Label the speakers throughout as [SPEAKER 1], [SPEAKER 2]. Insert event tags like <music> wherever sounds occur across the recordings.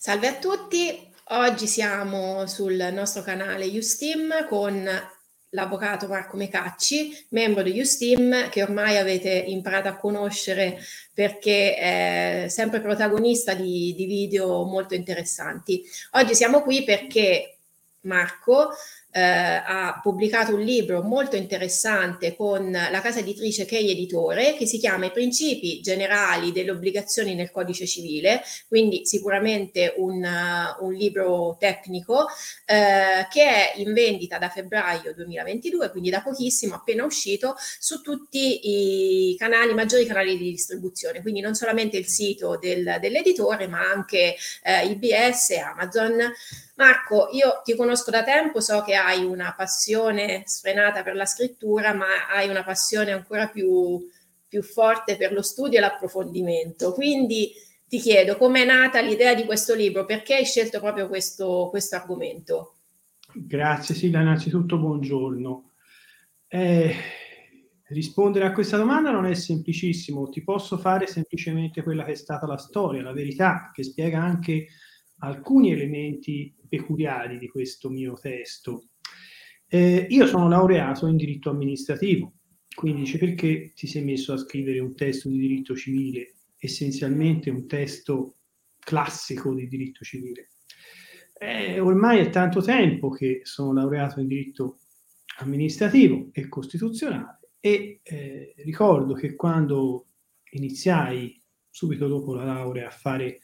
[SPEAKER 1] Salve a tutti, oggi siamo sul nostro canale Ustim con l'avvocato Marco Mecacci, membro di Ustim che ormai avete imparato a conoscere perché è sempre protagonista di, di video molto interessanti. Oggi siamo qui perché Marco eh, ha pubblicato un libro molto interessante con la casa editrice Key Editore che si chiama I principi generali delle obbligazioni nel codice civile, quindi sicuramente un, uh, un libro tecnico eh, che è in vendita da febbraio 2022, quindi da pochissimo, appena uscito, su tutti i canali, maggiori canali di distribuzione, quindi non solamente il sito del, dell'editore, ma anche eh, IBS, Amazon. Marco, io ti conosco da tempo, so che hai una passione sfrenata per la scrittura, ma hai una passione ancora più, più forte per lo studio e l'approfondimento. Quindi ti chiedo com'è nata l'idea di questo libro, perché hai scelto proprio questo, questo argomento?
[SPEAKER 2] Grazie Silvia, innanzitutto buongiorno. Eh, rispondere a questa domanda non è semplicissimo, ti posso fare semplicemente quella che è stata la storia, la verità, che spiega anche alcuni elementi peculiari di questo mio testo. Eh, io sono laureato in diritto amministrativo, quindi dice perché ti sei messo a scrivere un testo di diritto civile, essenzialmente un testo classico di diritto civile. Eh, ormai è tanto tempo che sono laureato in diritto amministrativo e costituzionale e eh, ricordo che quando iniziai subito dopo la laurea a fare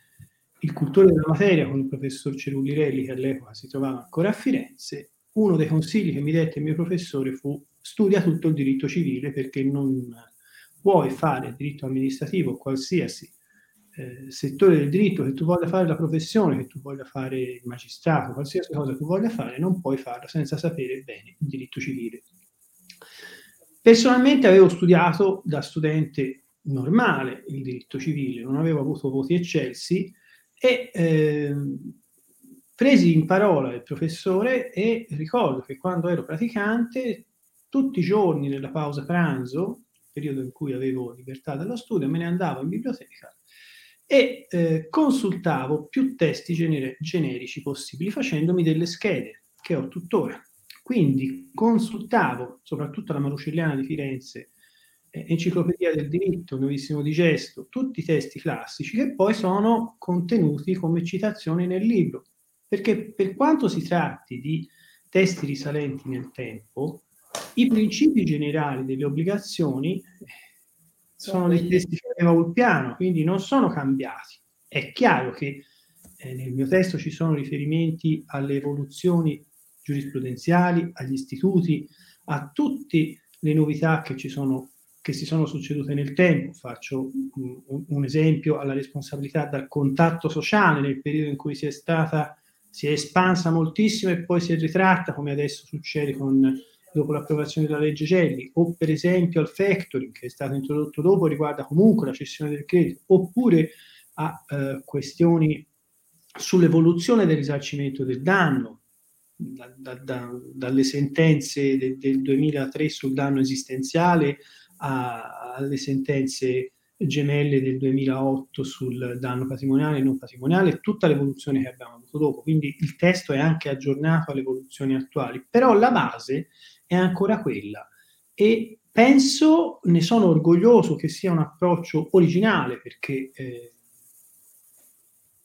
[SPEAKER 2] il cultore della materia con il professor Cerullirelli che all'epoca si trovava ancora a Firenze, uno dei consigli che mi dette il mio professore fu studia tutto il diritto civile perché non puoi fare diritto amministrativo qualsiasi eh, settore del diritto che tu voglia fare la professione, che tu voglia fare il magistrato, qualsiasi cosa tu voglia fare, non puoi farla senza sapere bene il diritto civile. Personalmente avevo studiato da studente normale il diritto civile, non avevo avuto voti eccelsi, e eh, presi in parola il professore e ricordo che quando ero praticante, tutti i giorni nella pausa pranzo, periodo in cui avevo libertà dallo studio, me ne andavo in biblioteca e eh, consultavo più testi gener- generici possibili facendomi delle schede che ho tuttora. Quindi consultavo soprattutto la Marucelliana di Firenze Enciclopedia del diritto, Nuovissimo Digesto, tutti i testi classici che poi sono contenuti come citazioni nel libro. Perché per quanto si tratti di testi risalenti nel tempo, i principi generali delle obbligazioni sono dei testi che aveva Ulpiano, quindi non sono cambiati. È chiaro che eh, nel mio testo ci sono riferimenti alle evoluzioni giurisprudenziali, agli istituti, a tutte le novità che ci sono che si sono succedute nel tempo. Faccio un, un, esempio alla responsabilità dal contatto sociale nel periodo in cui si è stata, si è espansa moltissimo e poi si è ritratta, come adesso succede con, dopo l'approvazione della legge Gelli, o per esempio al factoring che è stato introdotto dopo, riguarda comunque la cessione del credito, oppure a eh, questioni sull'evoluzione del risarcimento del danno, da, da, da, dalle sentenze de, del 2003 sul danno esistenziale a, alle sentenze gemelle del 2008 sul danno patrimoniale e non patrimoniale, tutta l'evoluzione che abbiamo avuto dopo. Quindi il testo è anche aggiornato alle evoluzioni attuali, però la base è ancora quella e penso, ne sono orgoglioso che sia un approccio originale perché eh,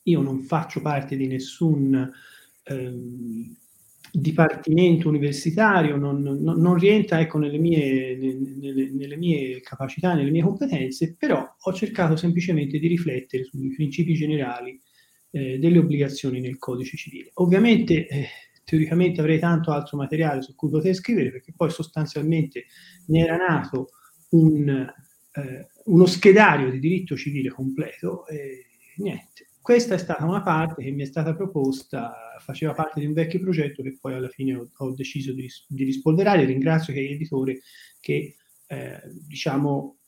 [SPEAKER 2] io non faccio parte di nessun ehm, dipartimento universitario non, non, non rientra ecco, nelle, mie, nelle, nelle, mie, capacità, nelle mie competenze, però ho cercato semplicemente di riflettere sui principi generali eh, delle obbligazioni nel codice civile. Ovviamente, eh, teoricamente avrei tanto altro materiale su cui poter scrivere, perché poi sostanzialmente ne era nato un, eh, uno schedario di diritto civile completo e niente. Questa è stata una parte che mi è stata proposta faceva parte di un vecchio progetto che poi alla fine ho, ho deciso di, di, rispolverare. Ringrazio che è l'editore che eh, diciamo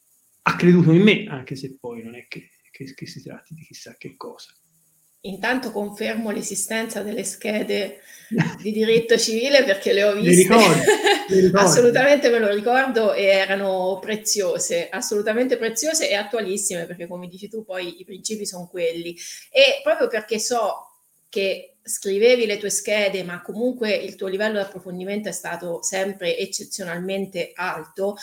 [SPEAKER 2] ha creduto in me, anche se poi non è che, che, che si tratti di chissà che cosa.
[SPEAKER 1] Intanto confermo l'esistenza delle schede <laughs> di diritto civile perché le ho viste. Le
[SPEAKER 2] ricordo, le ricordo.
[SPEAKER 1] assolutamente me lo ricordo e erano preziose, assolutamente preziose e attualissime perché come dici tu poi i principi sono quelli. E proprio perché so che scrivevi le tue schede, ma comunque il tuo livello di approfondimento è stato sempre eccezionalmente alto,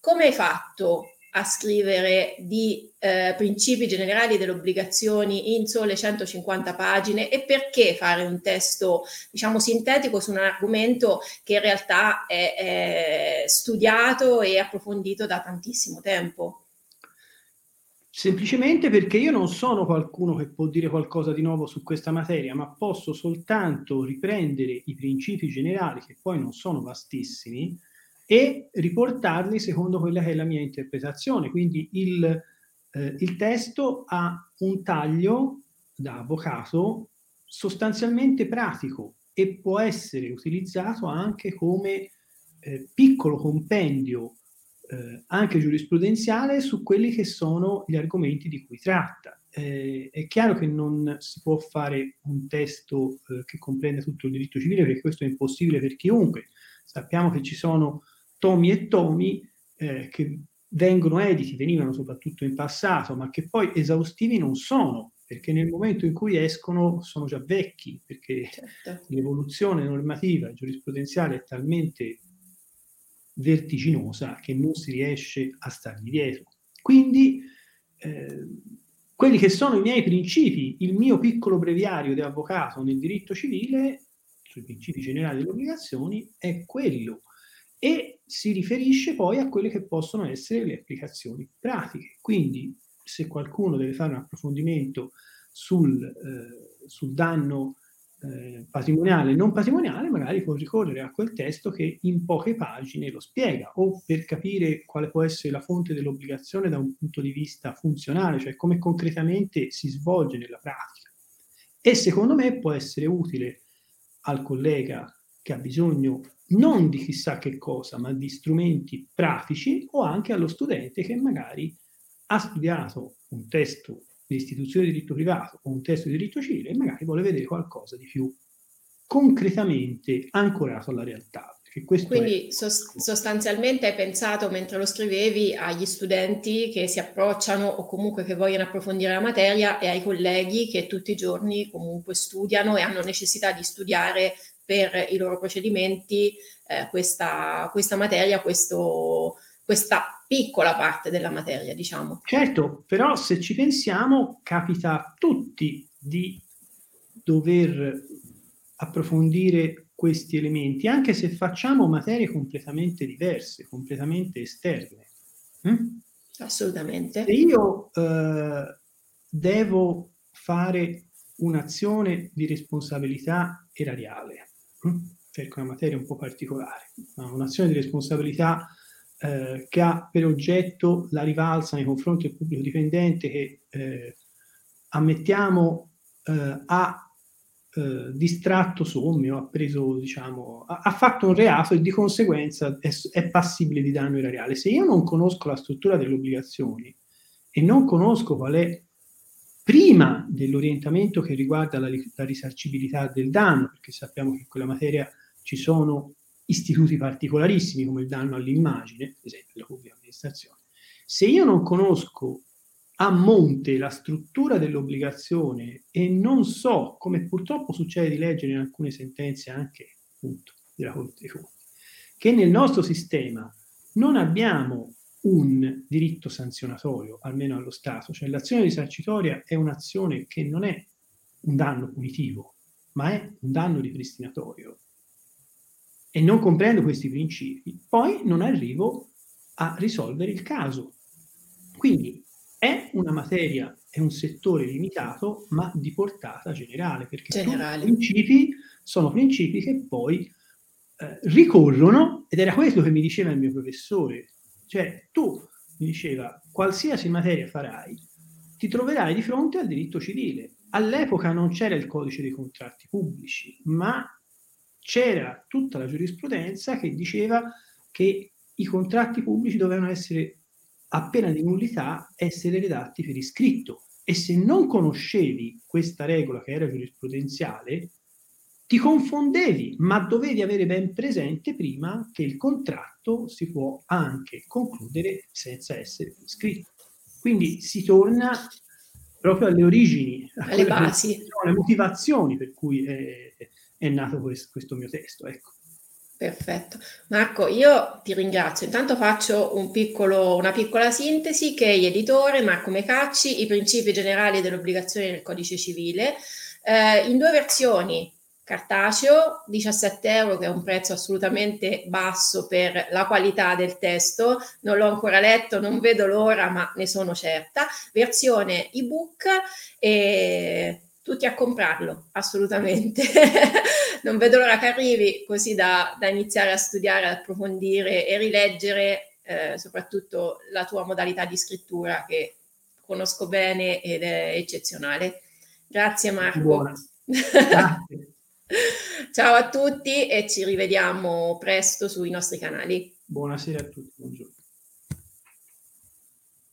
[SPEAKER 1] come hai fatto a scrivere di eh, principi generali delle obbligazioni in sole 150 pagine e perché fare un testo, diciamo, sintetico su un argomento che in realtà è, è studiato e approfondito da tantissimo tempo?
[SPEAKER 2] Semplicemente perché io non sono qualcuno che può dire qualcosa di nuovo su questa materia, ma posso soltanto riprendere i principi generali, che poi non sono vastissimi, e riportarli secondo quella che è la mia interpretazione. Quindi il, eh, il testo ha un taglio da avvocato sostanzialmente pratico e può essere utilizzato anche come eh, piccolo compendio eh, anche giurisprudenziale su quelli che sono gli argomenti di cui tratta. Eh, è chiaro che non si può fare un testo eh, che comprende tutto il diritto civile perché questo è impossibile per chiunque. Sappiamo che ci sono tomi e tomi eh, che vengono editi, venivano soprattutto in passato, ma che poi esaustivi non sono, perché nel momento in cui escono sono già vecchi, perché certo. l'evoluzione normativa giurisprudenziale è talmente vertiginosa che non si riesce a stargli dietro. Quindi eh, quelli che sono i miei principi, il mio piccolo breviario di avvocato nel diritto civile, sui principi generali delle obbligazioni, è quello e si riferisce poi a quelle che possono essere le applicazioni pratiche. Quindi se qualcuno deve fare un approfondimento sul, eh, sul danno eh, patrimoniale e non patrimoniale, magari può ricorrere a quel testo che in poche pagine lo spiega, o per capire quale può essere la fonte dell'obbligazione da un punto di vista funzionale, cioè come concretamente si svolge nella pratica. E secondo me può essere utile al collega che ha bisogno non di chissà che cosa, ma di strumenti pratici o anche allo studente che magari ha studiato un testo di istituzione di diritto privato o un testo di diritto civile e magari vuole vedere qualcosa di più concretamente ancorato alla realtà.
[SPEAKER 1] Quindi è... sost- sostanzialmente hai pensato mentre lo scrivevi agli studenti che si approcciano o comunque che vogliono approfondire la materia e ai colleghi che tutti i giorni comunque studiano e hanno necessità di studiare per i loro procedimenti eh, questa, questa, materia, questo, questa piccola parte della materia, diciamo.
[SPEAKER 2] Certo, però se ci pensiamo, capita a tutti di dover approfondire questi elementi, anche se facciamo materie completamente diverse, completamente esterne.
[SPEAKER 1] Mm? Assolutamente.
[SPEAKER 2] Se io eh, devo fare un'azione di responsabilità erariale, cerco una materia un po' particolare, un'azione di responsabilità eh, che ha per oggetto la rivalsa nei confronti del pubblico dipendente che eh, ammettiamo eh, ha eh, distratto somme o ha preso, diciamo, ha, ha, fatto un reato e di conseguenza è, è passibile di danno erariale. Se io non conosco la struttura delle obbligazioni e non conosco qual è prima dell'orientamento che riguarda la, la, risarcibilità del danno, perché sappiamo che in quella materia ci sono istituti particolarissimi come il danno all'immagine, ad esempio la pubblica amministrazione. Se io non conosco a monte la struttura dell'obbligazione e non so, come purtroppo succede di leggere in alcune sentenze anche appunto della Corte dei Conti, che nel nostro sistema non abbiamo un diritto sanzionatorio, almeno allo Stato, cioè l'azione risarcitoria è un'azione che non è un danno punitivo, ma è un danno ripristinatorio. E non comprendo questi principi, poi non arrivo a risolvere il caso. Quindi è una materia, è un settore limitato, ma di portata generale, perché i principi sono principi che poi eh, ricorrono, ed era questo che mi diceva il mio professore cioè, tu, mi diceva, qualsiasi materia farai, ti troverai di fronte al diritto civile. All'epoca non c'era il codice dei contratti pubblici, ma c'era tutta la giurisprudenza che diceva che i contratti pubblici dovevano essere, a pena di nullità, essere redatti per iscritto. E se non conoscevi questa regola che era giurisprudenziale, ti confondevi, ma dovevi avere ben presente prima che il contratto si può anche concludere senza essere iscritto. Quindi si torna proprio alle origini,
[SPEAKER 1] alle basi,
[SPEAKER 2] alle motivazioni per cui è, è nato questo, questo mio testo. Ecco.
[SPEAKER 1] Perfetto. Marco, io ti ringrazio. Intanto faccio un piccolo, una piccola sintesi che è editore Marco Mecacci, i principi generali dell'obbligazione del codice civile, eh, in due versioni, cartaceo, 17 euro, che è un prezzo assolutamente basso per la qualità del testo, non l'ho ancora letto, non vedo l'ora, ma ne sono certa, versione ebook e tutti a comprarlo, assolutamente. <laughs> non vedo l'ora che arrivi così da, da iniziare a studiare, ad approfondire e rileggere eh, soprattutto la tua modalità di scrittura che conosco bene ed è eccezionale. Grazie Marco. <laughs> Grazie. <laughs> Ciao a tutti e ci rivediamo presto sui nostri canali.
[SPEAKER 2] Buonasera a tutti, buongiorno.